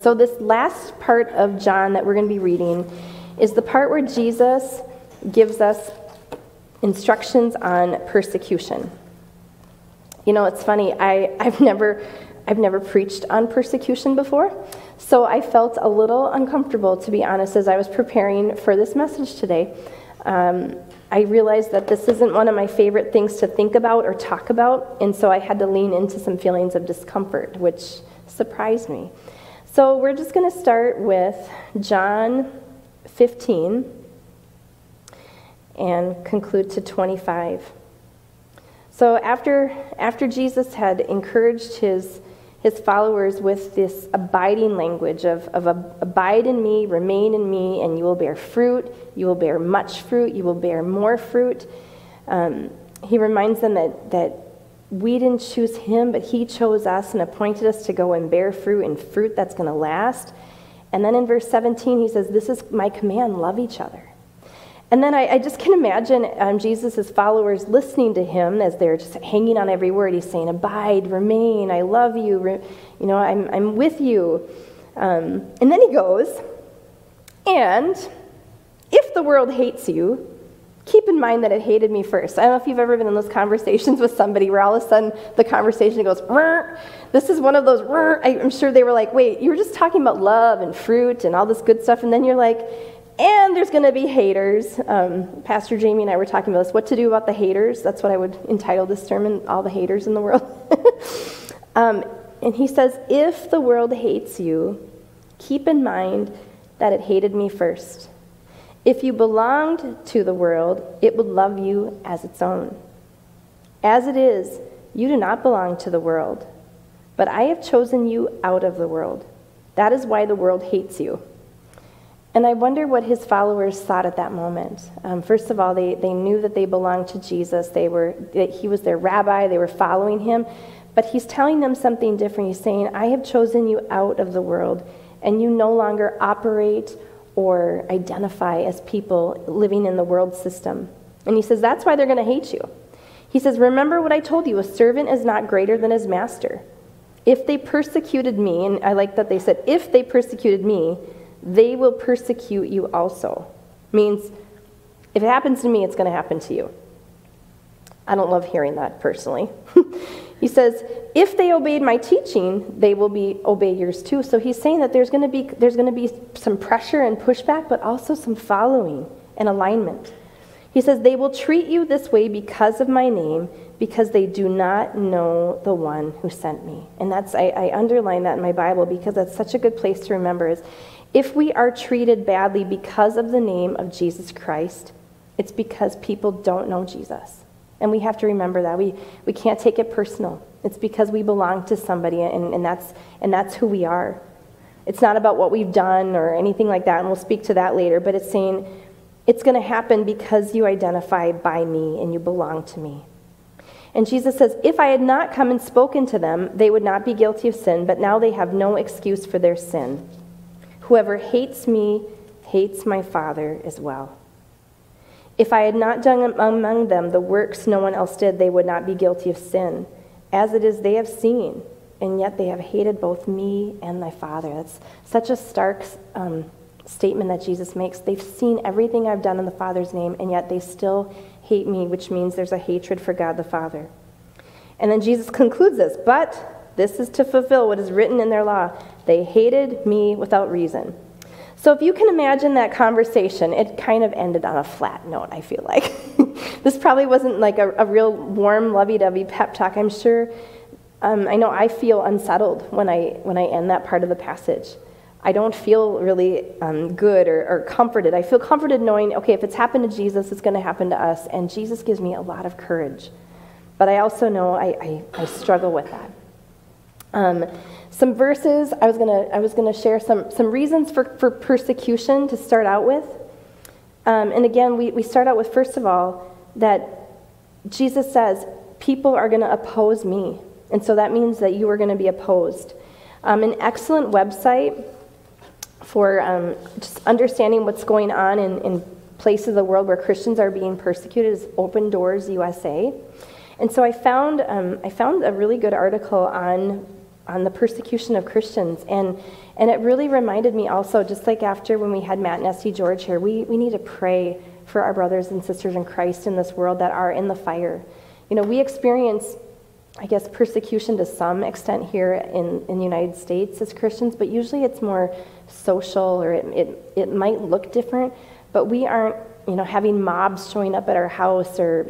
So, this last part of John that we're going to be reading is the part where Jesus gives us instructions on persecution. You know, it's funny, I, I've, never, I've never preached on persecution before, so I felt a little uncomfortable, to be honest, as I was preparing for this message today. Um, I realized that this isn't one of my favorite things to think about or talk about, and so I had to lean into some feelings of discomfort, which surprised me. So we're just going to start with John 15 and conclude to 25. So after, after Jesus had encouraged his, his followers with this abiding language of, of abide in me, remain in me, and you will bear fruit, you will bear much fruit, you will bear more fruit, um, he reminds them that, that we didn't choose him, but he chose us and appointed us to go and bear fruit and fruit that's going to last. And then in verse 17, he says, This is my command love each other. And then I, I just can imagine um, Jesus' followers listening to him as they're just hanging on every word. He's saying, Abide, remain, I love you, re- you know, I'm, I'm with you. Um, and then he goes, And if the world hates you, keep in mind that it hated me first. I don't know if you've ever been in those conversations with somebody where all of a sudden the conversation goes, this is one of those. I'm sure they were like, wait, you were just talking about love and fruit and all this good stuff, and then you're like, and there's going to be haters. Um, Pastor Jamie and I were talking about this. What to do about the haters? That's what I would entitle this sermon, All the Haters in the World. um, and he says, If the world hates you, keep in mind that it hated me first. If you belonged to the world, it would love you as its own. As it is, you do not belong to the world, but I have chosen you out of the world. That is why the world hates you. And I wonder what his followers thought at that moment. Um, first of all, they, they knew that they belonged to Jesus. They were, that he was their rabbi. They were following him. But he's telling them something different. He's saying, I have chosen you out of the world, and you no longer operate or identify as people living in the world system. And he says, That's why they're going to hate you. He says, Remember what I told you a servant is not greater than his master. If they persecuted me, and I like that they said, If they persecuted me, they will persecute you also. Means, if it happens to me, it's going to happen to you. I don't love hearing that personally. He says, if they obeyed my teaching, they will be obey yours too. So he's saying that there's going to be there's going to be some pressure and pushback, but also some following and alignment. He says they will treat you this way because of my name, because they do not know the one who sent me. And that's I, I underline that in my Bible because that's such a good place to remember is if we are treated badly because of the name of Jesus Christ, it's because people don't know Jesus. And we have to remember that. We, we can't take it personal. It's because we belong to somebody, and, and, that's, and that's who we are. It's not about what we've done or anything like that, and we'll speak to that later, but it's saying it's going to happen because you identify by me and you belong to me. And Jesus says, If I had not come and spoken to them, they would not be guilty of sin, but now they have no excuse for their sin. Whoever hates me hates my Father as well. If I had not done among them the works no one else did, they would not be guilty of sin. As it is, they have seen, and yet they have hated both me and my Father. That's such a stark um, statement that Jesus makes. They've seen everything I've done in the Father's name, and yet they still hate me, which means there's a hatred for God the Father. And then Jesus concludes this, but this is to fulfill what is written in their law. They hated me without reason. So if you can imagine that conversation, it kind of ended on a flat note, I feel like. this probably wasn't like a, a real warm, lovey-dovey pep talk. I'm sure, um, I know I feel unsettled when I, when I end that part of the passage. I don't feel really um, good or, or comforted. I feel comforted knowing, okay, if it's happened to Jesus, it's going to happen to us. And Jesus gives me a lot of courage. But I also know I, I, I struggle with that. Um, some verses, I was to I was gonna share some, some reasons for, for persecution to start out with. Um, and again, we, we start out with, first of all, that Jesus says, people are to oppose me. And so that means that you are to be opposed. Um, an excellent website for um, just understanding what's going on in, in places of the world where Christians are being persecuted is Open Doors USA. And so I found, um, I found a really good article on on the persecution of Christians. And, and it really reminded me also, just like after when we had Matt and Esty George here, we, we need to pray for our brothers and sisters in Christ in this world that are in the fire. You know, we experience, I guess, persecution to some extent here in, in the United States as Christians, but usually it's more social or it, it, it might look different, but we aren't, you know, having mobs showing up at our house or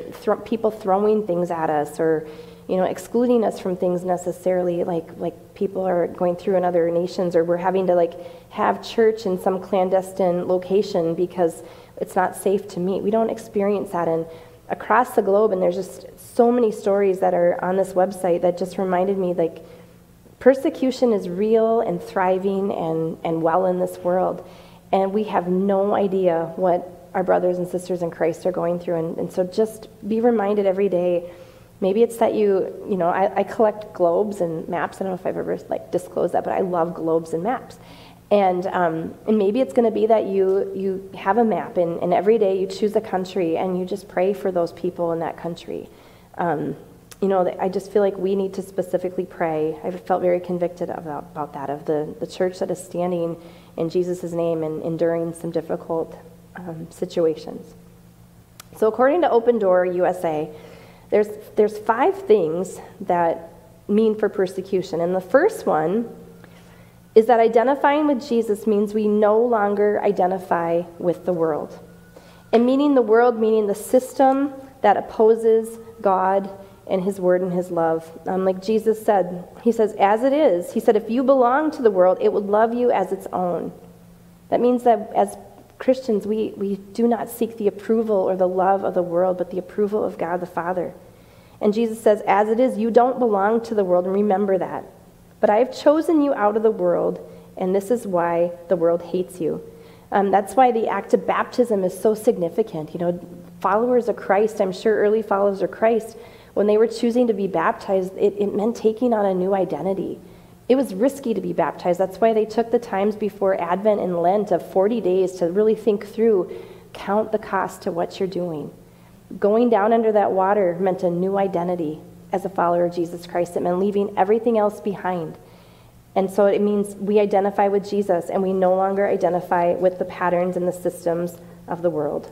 people throwing things at us or, you know, excluding us from things necessarily like, like people are going through in other nations or we're having to like have church in some clandestine location because it's not safe to meet. We don't experience that. In across the globe and there's just so many stories that are on this website that just reminded me like persecution is real and thriving and, and well in this world. And we have no idea what our brothers and sisters in christ are going through. And, and so just be reminded every day maybe it's that you you know I, I collect globes and maps i don't know if i've ever like disclosed that but i love globes and maps and, um, and maybe it's going to be that you, you have a map, and, and every day you choose a country and you just pray for those people in that country. Um, you know, I just feel like we need to specifically pray. I've felt very convicted about, about that, of the, the church that is standing in Jesus' name and enduring some difficult um, situations. So, according to Open Door USA, there's, there's five things that mean for persecution. And the first one is that identifying with Jesus means we no longer identify with the world. And meaning the world, meaning the system that opposes God and His Word and His love. Um, like Jesus said, He says, as it is, He said, if you belong to the world, it would love you as its own. That means that as Christians, we, we do not seek the approval or the love of the world, but the approval of God the Father. And Jesus says, as it is, you don't belong to the world, and remember that. But I have chosen you out of the world, and this is why the world hates you. Um, that's why the act of baptism is so significant. You know, followers of Christ, I'm sure early followers of Christ, when they were choosing to be baptized, it, it meant taking on a new identity. It was risky to be baptized. That's why they took the times before Advent and Lent of 40 days to really think through, count the cost to what you're doing. Going down under that water meant a new identity as a follower of Jesus Christ. It meant leaving everything else behind. And so it means we identify with Jesus and we no longer identify with the patterns and the systems of the world.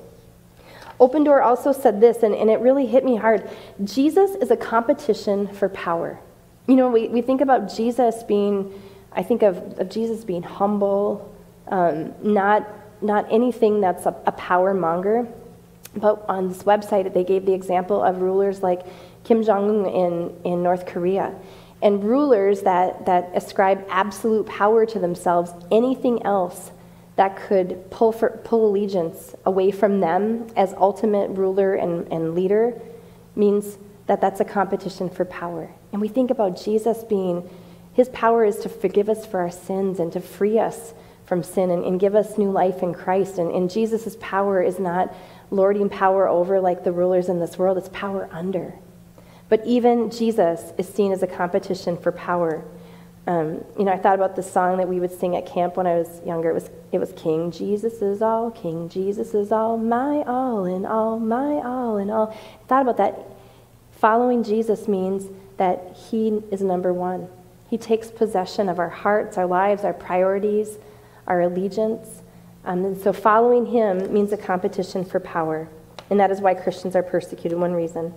Open Door also said this, and, and it really hit me hard Jesus is a competition for power. You know, we, we think about Jesus being, I think of, of Jesus being humble, um, not, not anything that's a, a power monger. But on this website, they gave the example of rulers like Kim Jong un in, in North Korea. And rulers that, that ascribe absolute power to themselves, anything else that could pull, for, pull allegiance away from them as ultimate ruler and, and leader means that that's a competition for power. And we think about Jesus being, his power is to forgive us for our sins and to free us from sin and, and give us new life in Christ. And, and Jesus' power is not lording power over like the rulers in this world, it's power under. But even Jesus is seen as a competition for power. Um, you know, I thought about the song that we would sing at camp when I was younger. It was, it was King Jesus is all, King Jesus is all, my all in all, my all in all. I thought about that. Following Jesus means that He is number one. He takes possession of our hearts, our lives, our priorities, our allegiance. Um, and so following Him means a competition for power. And that is why Christians are persecuted, one reason.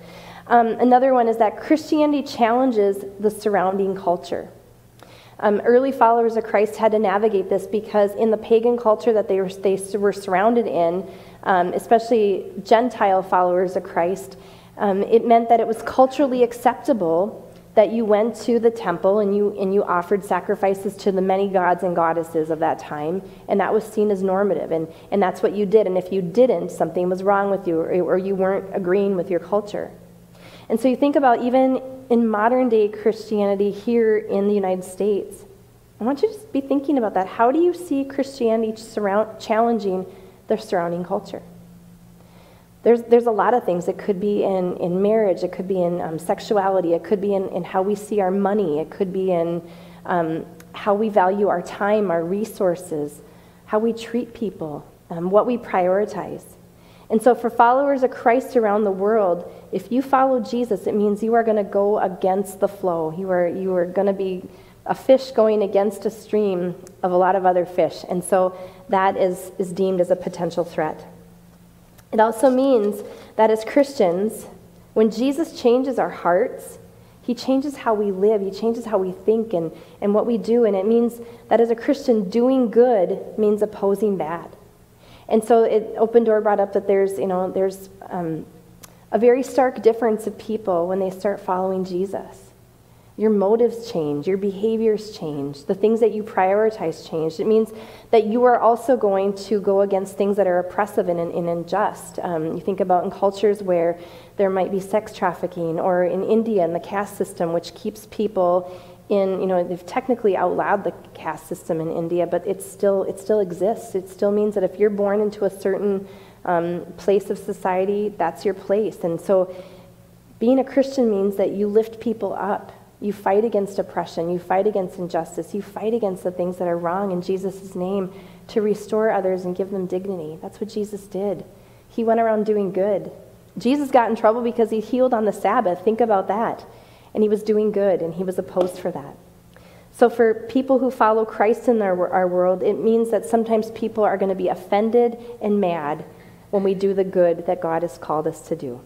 Um, another one is that Christianity challenges the surrounding culture. Um, early followers of Christ had to navigate this because in the pagan culture that they were, they were surrounded in, um, especially Gentile followers of Christ, um, it meant that it was culturally acceptable that you went to the temple and you, and you offered sacrifices to the many gods and goddesses of that time, and that was seen as normative, and, and that's what you did. And if you didn't, something was wrong with you, or, or you weren't agreeing with your culture. And so you think about even in modern day Christianity here in the United States, I want you to be thinking about that. How do you see Christianity surround, challenging the surrounding culture? There's, there's a lot of things. It could be in, in marriage, it could be in um, sexuality, it could be in, in how we see our money, it could be in um, how we value our time, our resources, how we treat people, um, what we prioritize. And so, for followers of Christ around the world, if you follow Jesus, it means you are going to go against the flow. You are, you are going to be a fish going against a stream of a lot of other fish. And so that is, is deemed as a potential threat. It also means that as Christians, when Jesus changes our hearts, he changes how we live, he changes how we think and, and what we do. And it means that as a Christian, doing good means opposing bad. And so it, Open Door brought up that there's, you know, there's um, a very stark difference of people when they start following Jesus. Your motives change, your behaviors change, the things that you prioritize change. It means that you are also going to go against things that are oppressive and, and unjust. Um, you think about in cultures where there might be sex trafficking, or in India in the caste system, which keeps people in, you know, they've technically outlawed the caste system in India, but it still, it still exists. It still means that if you're born into a certain um, place of society, that's your place. And so being a Christian means that you lift people up you fight against oppression. You fight against injustice. You fight against the things that are wrong in Jesus' name to restore others and give them dignity. That's what Jesus did. He went around doing good. Jesus got in trouble because he healed on the Sabbath. Think about that. And he was doing good, and he was opposed for that. So, for people who follow Christ in our, our world, it means that sometimes people are going to be offended and mad when we do the good that God has called us to do.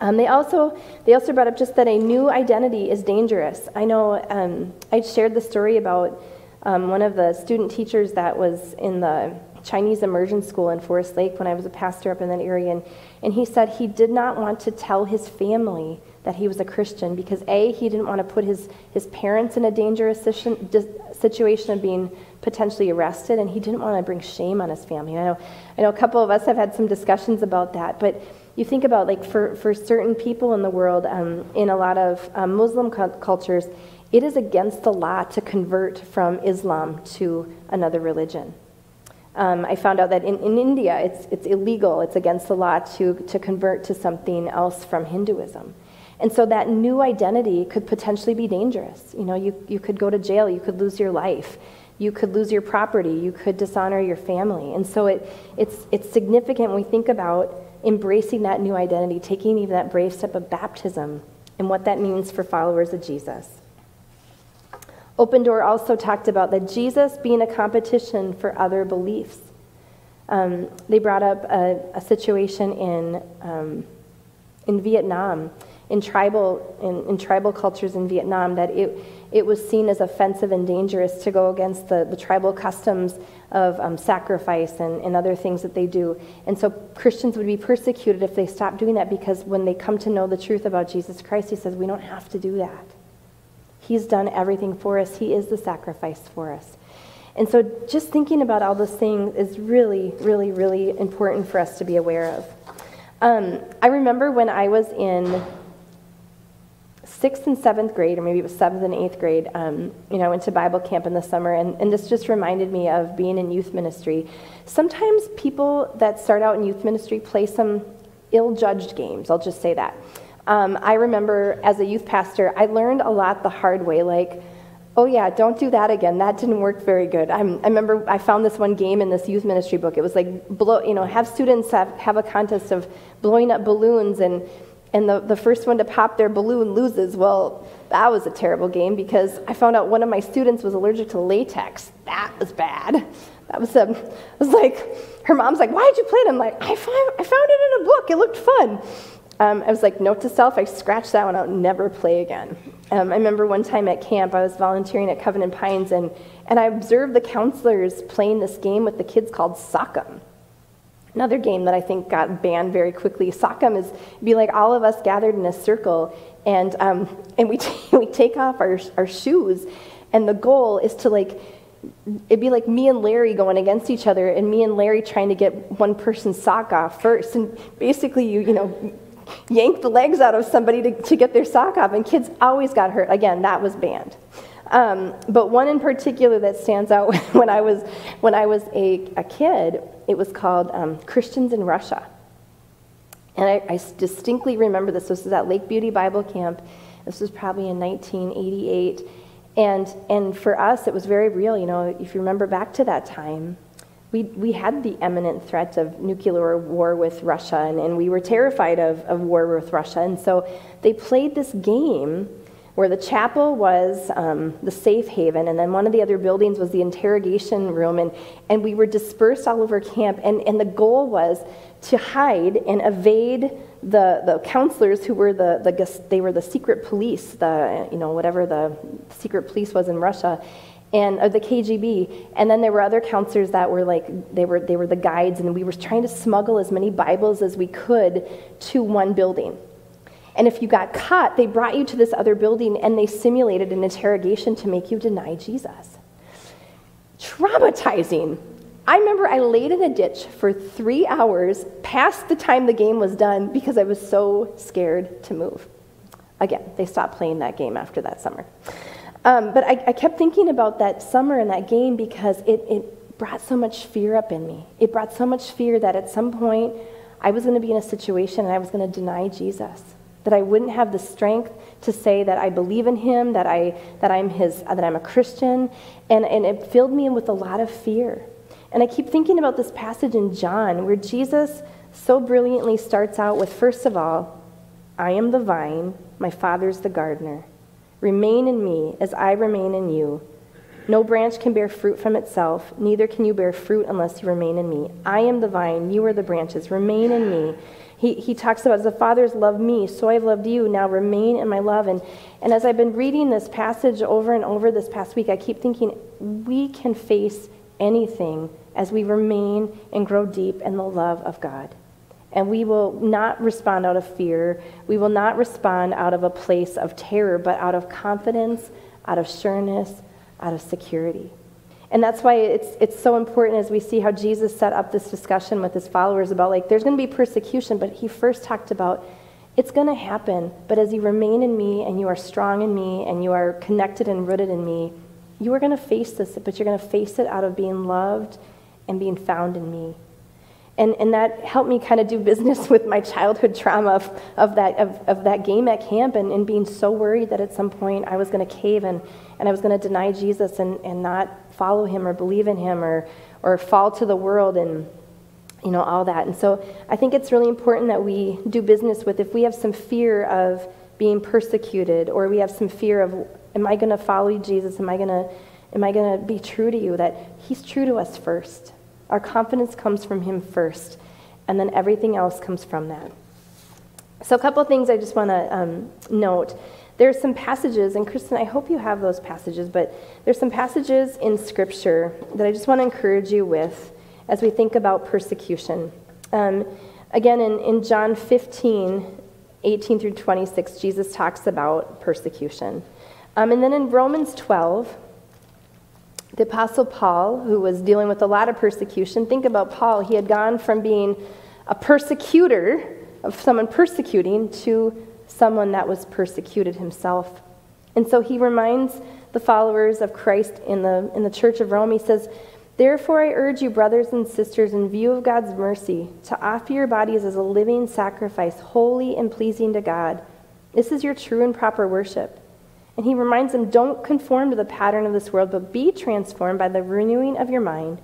Um, they also they also brought up just that a new identity is dangerous. I know um, I shared the story about um, one of the student teachers that was in the Chinese immersion school in Forest Lake when I was a pastor up in that area, and, and he said he did not want to tell his family that he was a Christian because a he didn't want to put his his parents in a dangerous situation of being potentially arrested, and he didn't want to bring shame on his family. I know I know a couple of us have had some discussions about that, but you think about like for, for certain people in the world, um, in a lot of um, Muslim cu- cultures, it is against the law to convert from Islam to another religion. Um, I found out that in, in India, it's, it's illegal, it's against the law to, to convert to something else from Hinduism. And so that new identity could potentially be dangerous. You know, you, you could go to jail, you could lose your life, you could lose your property, you could dishonor your family. And so it, it's, it's significant when we think about embracing that new identity, taking even that brave step of baptism, and what that means for followers of Jesus. Open Door also talked about that Jesus being a competition for other beliefs. Um, they brought up a, a situation in, um, in Vietnam, in tribal, in, in tribal cultures in Vietnam, that it, it was seen as offensive and dangerous to go against the, the tribal customs of um, sacrifice and, and other things that they do. And so Christians would be persecuted if they stopped doing that because when they come to know the truth about Jesus Christ, he says, we don't have to do that. He's done everything for us, He is the sacrifice for us. And so just thinking about all those things is really, really, really important for us to be aware of. Um, I remember when I was in sixth and seventh grade, or maybe it was seventh and eighth grade, um, you know, I went to Bible camp in the summer, and, and this just reminded me of being in youth ministry. Sometimes people that start out in youth ministry play some ill judged games, I'll just say that. Um, I remember as a youth pastor, I learned a lot the hard way, like, oh yeah, don't do that again. That didn't work very good. I'm, i remember I found this one game in this youth ministry book. It was like, blow, you know, have students have, have a contest of blowing up balloons and and the, the first one to pop their balloon loses. Well, that was a terrible game because I found out one of my students was allergic to latex. That was bad. That was, um, was like, her mom's like, why did you play it? I'm like, I found, I found it in a book. It looked fun. Um, I was like, note to self, I scratched that one out, never play again. Um, I remember one time at camp, I was volunteering at Covenant Pines, and, and I observed the counselors playing this game with the kids called Sock'em. Another game that I think got banned very quickly, Sock'em, is be like all of us gathered in a circle and, um, and we, we take off our, our shoes. And the goal is to like, it'd be like me and Larry going against each other and me and Larry trying to get one person's sock off first. And basically, you, you know, yank the legs out of somebody to, to get their sock off. And kids always got hurt. Again, that was banned. Um, but one in particular that stands out when I was, when I was a, a kid, it was called um, Christians in Russia. And I, I, distinctly remember this. This was at Lake Beauty Bible Camp. This was probably in 1988. And, and for us, it was very real. You know, if you remember back to that time, we, we had the imminent threat of nuclear war with Russia, and, and we were terrified of, of war with Russia. And so they played this game where the chapel was um, the safe haven, and then one of the other buildings was the interrogation room, and, and we were dispersed all over camp, and, and the goal was to hide and evade the, the counselors who were the, the, they were the secret police, the, you know, whatever the secret police was in Russia, and the KGB. And then there were other counselors that were like, they were, they were the guides, and we were trying to smuggle as many Bibles as we could to one building. And if you got caught, they brought you to this other building and they simulated an interrogation to make you deny Jesus. Traumatizing. I remember I laid in a ditch for three hours past the time the game was done because I was so scared to move. Again, they stopped playing that game after that summer. Um, but I, I, kept thinking about that summer and that game because it, it brought so much fear up in me. It brought so much fear that at some point I was going to be in a situation and I was going to deny Jesus that I wouldn't have the strength to say that I believe in him, that, I, that, I'm, his, uh, that I'm a Christian. And, and it filled me with a lot of fear. And I keep thinking about this passage in John where Jesus so brilliantly starts out with first of all, I am the vine, my Father's the gardener. Remain in me as I remain in you. No branch can bear fruit from itself, neither can you bear fruit unless you remain in me. I am the vine, you are the branches. Remain in me. He, he talks about, as the Father's loved me, so I've loved you. Now remain in my love. And, and as I've been reading this passage over and over this past week, I keep thinking we can face anything as we remain and grow deep in the love of God. And we will not respond out of fear. We will not respond out of a place of terror, but out of confidence, out of sureness, out of security. And that's why it's, it's so important as we see how Jesus set up this discussion with his followers about like, there's going to be persecution, but he first talked about it's going to happen, but as you remain in me and you are strong in me and you are connected and rooted in me, you are going to face this, but you're going to face it out of being loved and being found in me. And, and that helped me kind of do business with my childhood trauma of, of, that, of, of that game at camp and, and being so worried that at some point I was going to cave and, and I was going to deny Jesus and, and not follow him or believe in him or, or fall to the world and you know all that. And so i think it's really important that we do business with if we have some fear of being persecuted or we have some fear of am i going to follow jesus? Am i going to am i going to be true to you? That he's true to us first our confidence comes from him first and then everything else comes from that so a couple of things i just want to um, note there's some passages, and Kristen, I hope you have those passages, but there's some passages in Scripture that I just want to encourage you with as we think about persecution. Um, again, in, in John 15, 18 through 26, Jesus talks about persecution. Um, and then in Romans 12, the Apostle Paul, who was dealing with a lot of persecution, think about Paul. He had gone from being a persecutor of someone persecuting to someone that was persecuted himself. And so he reminds the followers of Christ in the, in the church of Rome, he says, Therefore, I urge you, brothers and sisters, in view of God's mercy, to offer your bodies as a living sacrifice, holy and pleasing to God. This is your true and proper worship. And he reminds them, Don't conform to the pattern of this world, but be transformed by the renewing of your mind.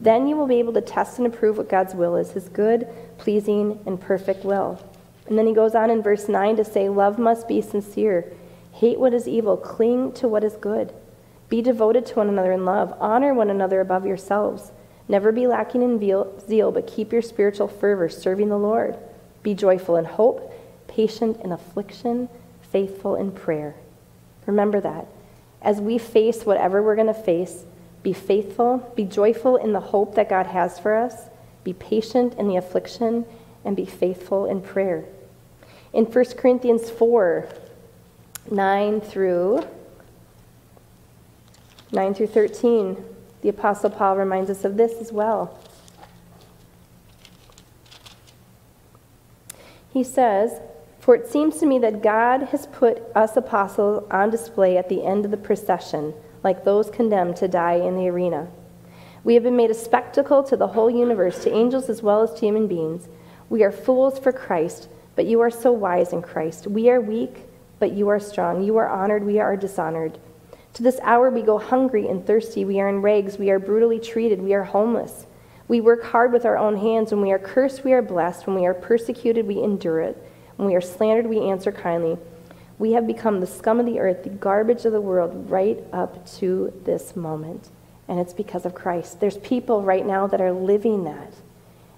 Then you will be able to test and approve what God's will is, his good, pleasing, and perfect will. And then he goes on in verse 9 to say, Love must be sincere. Hate what is evil. Cling to what is good. Be devoted to one another in love. Honor one another above yourselves. Never be lacking in zeal, but keep your spiritual fervor, serving the Lord. Be joyful in hope, patient in affliction, faithful in prayer. Remember that. As we face whatever we're going to face, be faithful, be joyful in the hope that God has for us, be patient in the affliction, and be faithful in prayer. In 1 Corinthians 4, 9 through 9 through 13, the Apostle Paul reminds us of this as well. He says, For it seems to me that God has put us apostles on display at the end of the procession, like those condemned to die in the arena. We have been made a spectacle to the whole universe, to angels as well as to human beings. We are fools for Christ but you are so wise in Christ. We are weak, but you are strong. You are honored, we are dishonored. To this hour we go hungry and thirsty. We are in rags. We are brutally treated. We are homeless. We work hard with our own hands. When we are cursed, we are blessed. When we are persecuted, we endure it. When we are slandered, we answer kindly. We have become the scum of the earth, the garbage of the world, right up to this moment. And it's because of Christ. There's people right now that are living that.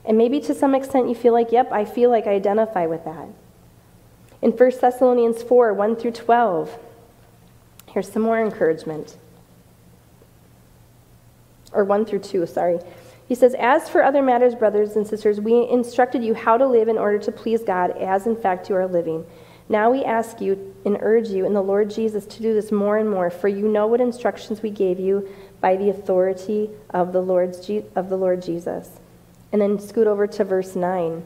And maybe to some extent you feel like, yep, I feel like I identify with that. In 1 Thessalonians 4 1 through 12, here's some more encouragement. Or 1 through 2, sorry. He says, As for other matters, brothers and sisters, we instructed you how to live in order to please God, as in fact you are living. Now we ask you and urge you in the Lord Jesus to do this more and more, for you know what instructions we gave you by the authority of the, Lord's, of the Lord Jesus. And then scoot over to verse 9.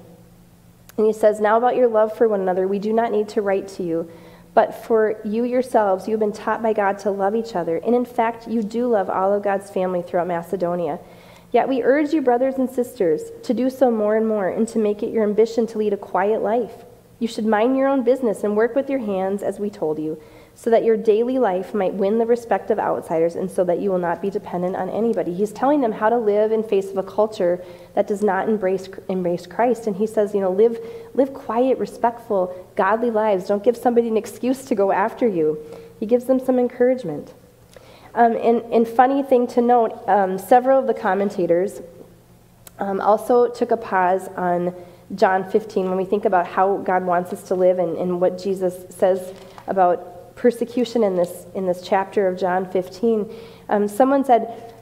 And he says, Now about your love for one another, we do not need to write to you, but for you yourselves, you have been taught by God to love each other. And in fact, you do love all of God's family throughout Macedonia. Yet we urge you, brothers and sisters, to do so more and more and to make it your ambition to lead a quiet life. You should mind your own business and work with your hands, as we told you so that your daily life might win the respect of outsiders and so that you will not be dependent on anybody. He's telling them how to live in face of a culture that does not embrace, embrace Christ. And he says, you know, live, live quiet, respectful, godly lives. Don't give somebody an excuse to go after you. He gives them some encouragement. Um, and, and funny thing to note, um, several of the commentators um, also took a pause on John 15 when we think about how God wants us to live and, and what Jesus says about persecution in this, in this chapter of John 15, um, someone said,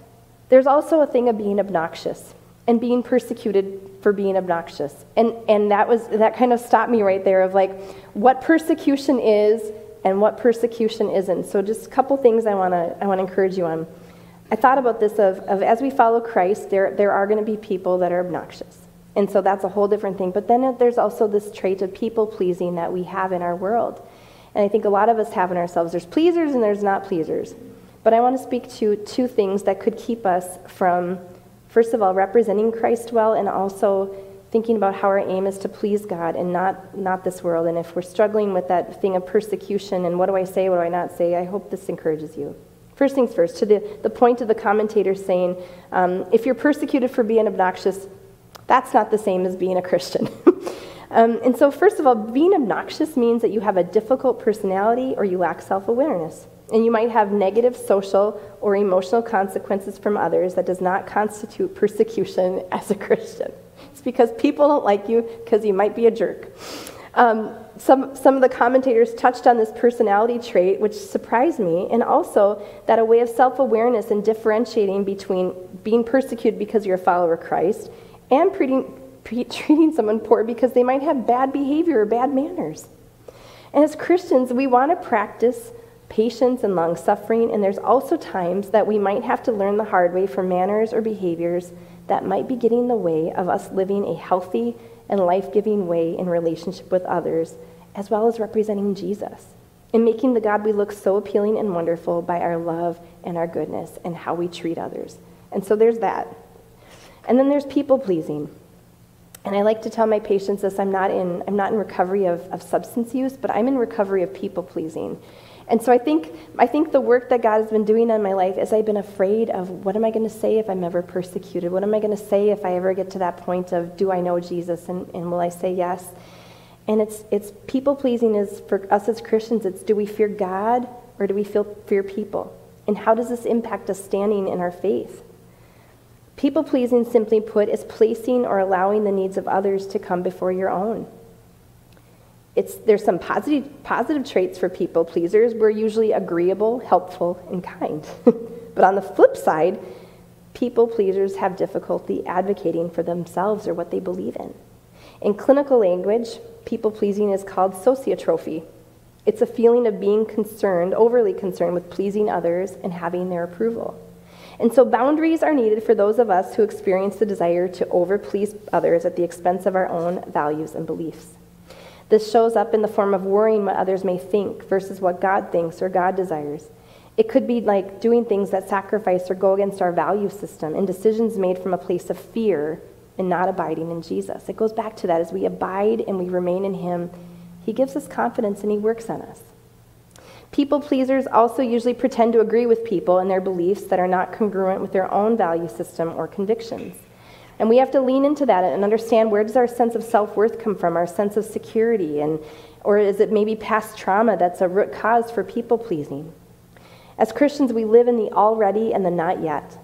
There's also a thing of being obnoxious and being persecuted for being obnoxious. And, and that, was, that kind of stopped me right there of like what persecution is and what persecution isn't. So, just a couple things I want to I wanna encourage you on. I thought about this of, of as we follow Christ, there, there are going to be people that are obnoxious. And so that's a whole different thing. But then there's also this trait of people pleasing that we have in our world. And I think a lot of us have in ourselves there's pleasers and there's not pleasers. But I want to speak to two things that could keep us from, first of all, representing Christ well and also thinking about how our aim is to please God and not, not this world. And if we're struggling with that thing of persecution and what do I say, what do I not say, I hope this encourages you. First things first, to the, the point of the commentator saying, um, if you're persecuted for being obnoxious, that's not the same as being a Christian. Um, and so, first of all, being obnoxious means that you have a difficult personality or you lack self awareness. And you might have negative social or emotional consequences from others that does not constitute persecution as a Christian. It's because people don't like you because you might be a jerk. Um, some, some of the commentators touched on this personality trait, which surprised me, and also that a way of self awareness and differentiating between being persecuted because you're a follower of Christ and treating someone poor because they might have bad behavior or bad manners. And as Christians, we want to practice patience and long suffering, and there's also times that we might have to learn the hard way for manners or behaviors that might be getting in the way of us living a healthy and life giving way in relationship with others, as well as representing Jesus and making the God we look so appealing and wonderful by our love and our goodness and how we treat others. And so there's that. And then there's people pleasing. And I like to tell my patients this I'm not in, I'm not in recovery of, of substance use, but I'm in recovery of people pleasing. And so I think, I think the work that God has been doing in my life is I've been afraid of what am I going to say if I'm ever persecuted? What am I going to say if I ever get to that point of do I know Jesus and, and will I say yes? And it's, it's people pleasing is for us as Christians, it's do we fear God or do we feel, fear people? And how does this impact us standing in our faith? People pleasing, simply put, is placing or allowing the needs of others to come before your own. It's, there's some positive, positive traits for people pleasers. We're usually agreeable, helpful, and kind. but on the flip side, people pleasers have difficulty advocating for themselves or what they believe in. In clinical language, people pleasing is called sociotrophy. It's a feeling of being concerned, overly concerned with pleasing others and having their approval. And so boundaries are needed for those of us who experience the desire to overplease others at the expense of our own values and beliefs. This shows up in the form of worrying what others may think versus what God thinks or God desires. It could be like doing things that sacrifice or go against our value system and decisions made from a place of fear and not abiding in Jesus. It goes back to that as we abide and we remain in Him, He gives us confidence and He works on us. People pleasers also usually pretend to agree with people and their beliefs that are not congruent with their own value system or convictions. And we have to lean into that and understand where does our sense of self-worth come from, our sense of security, and or is it maybe past trauma that's a root cause for people pleasing? As Christians, we live in the already and the not yet.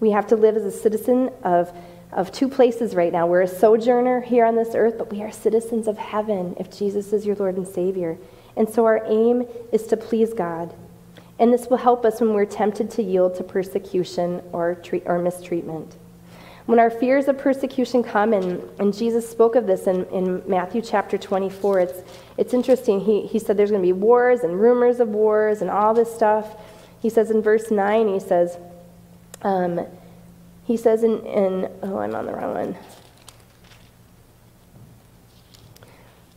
We have to live as a citizen of, of two places right now. We're a sojourner here on this earth, but we are citizens of heaven if Jesus is your Lord and Savior. And so our aim is to please God. And this will help us when we're tempted to yield to persecution or, treat, or mistreatment. When our fears of persecution come, and, and Jesus spoke of this in, in Matthew chapter 24, it's, it's interesting. He, he said there's going to be wars and rumors of wars and all this stuff. He says in verse 9, he says, um, he says in, in, oh, I'm on the wrong one.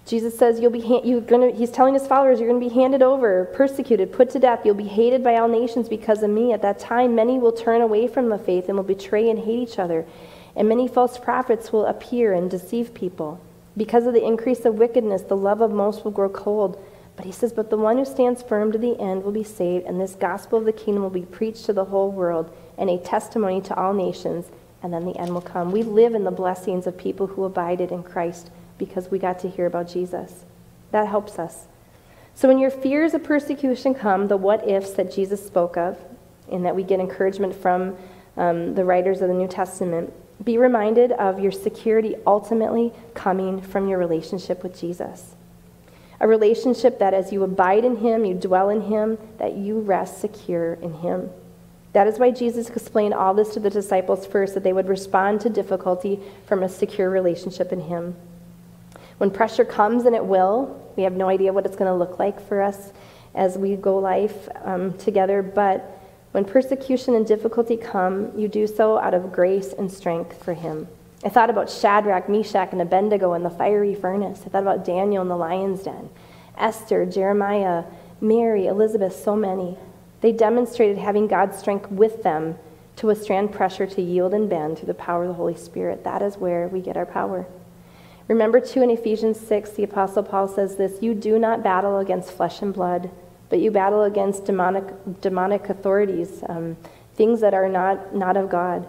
Jesus says you'll be you're gonna, he's telling his followers you're going to be handed over, persecuted, put to death. You'll be hated by all nations because of me. At that time, many will turn away from the faith and will betray and hate each other. And many false prophets will appear and deceive people. Because of the increase of wickedness, the love of most will grow cold. But he says, But the one who stands firm to the end will be saved, and this gospel of the kingdom will be preached to the whole world and a testimony to all nations, and then the end will come. We live in the blessings of people who abided in Christ because we got to hear about Jesus. That helps us. So when your fears of persecution come, the what ifs that Jesus spoke of, and that we get encouragement from um, the writers of the New Testament, be reminded of your security ultimately coming from your relationship with Jesus. A relationship that as you abide in Him, you dwell in Him, that you rest secure in Him. That is why Jesus explained all this to the disciples first, that they would respond to difficulty from a secure relationship in Him. When pressure comes, and it will, we have no idea what it's going to look like for us as we go life um, together, but when persecution and difficulty come, you do so out of grace and strength for Him. I thought about Shadrach, Meshach, and Abednego in the fiery furnace. I thought about Daniel in the lion's den, Esther, Jeremiah, Mary, Elizabeth, so many. They demonstrated having God's strength with them to withstand pressure to yield and bend through the power of the Holy Spirit. That is where we get our power. Remember, too, in Ephesians 6, the Apostle Paul says this You do not battle against flesh and blood, but you battle against demonic, demonic authorities, um, things that are not, not of God.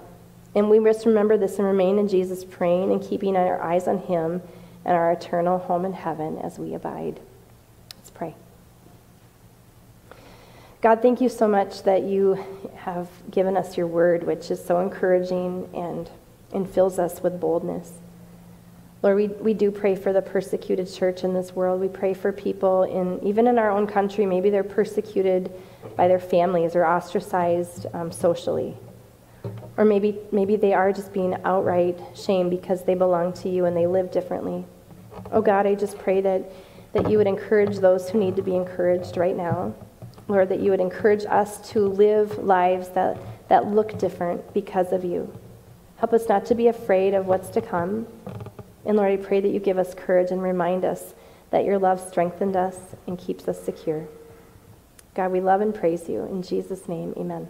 And we must remember this and remain in Jesus, praying and keeping our eyes on Him and our eternal home in heaven as we abide. Let's pray. God, thank you so much that you have given us your word, which is so encouraging and, and fills us with boldness. Lord, we, we do pray for the persecuted church in this world. We pray for people in even in our own country, maybe they're persecuted by their families or ostracized um, socially. Or maybe, maybe they are just being outright shamed because they belong to you and they live differently. Oh God, I just pray that, that you would encourage those who need to be encouraged right now. Lord, that you would encourage us to live lives that, that look different because of you. Help us not to be afraid of what's to come, and Lord, I pray that you give us courage and remind us that your love strengthened us and keeps us secure. God, we love and praise you. In Jesus' name, amen.